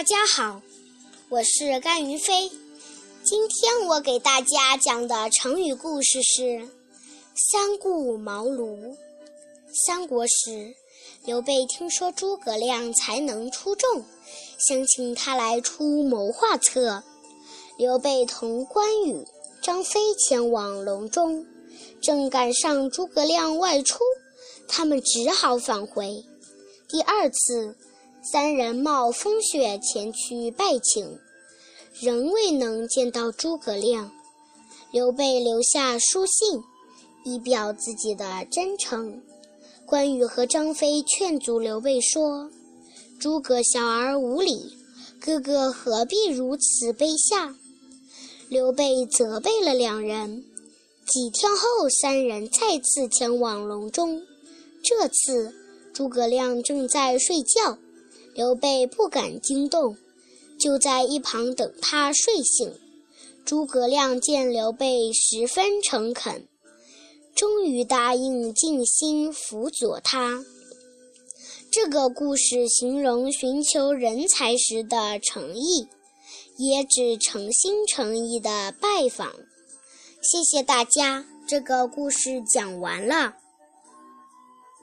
大家好，我是甘云飞。今天我给大家讲的成语故事是“三顾茅庐”。三国时，刘备听说诸葛亮才能出众，想请他来出谋划策。刘备同关羽、张飞前往隆中，正赶上诸葛亮外出，他们只好返回。第二次，三人冒风雪前去拜请，仍未能见到诸葛亮。刘备留下书信，以表自己的真诚。关羽和张飞劝阻刘备说：“诸葛小儿无礼，哥哥何必如此卑下？”刘备责备了两人。几天后，三人再次前往隆中。这次，诸葛亮正在睡觉，刘备不敢惊动，就在一旁等他睡醒。诸葛亮见刘备十分诚恳，终于答应尽心辅佐他。这个故事形容寻求人才时的诚意。也指诚心诚意的拜访。谢谢大家，这个故事讲完了。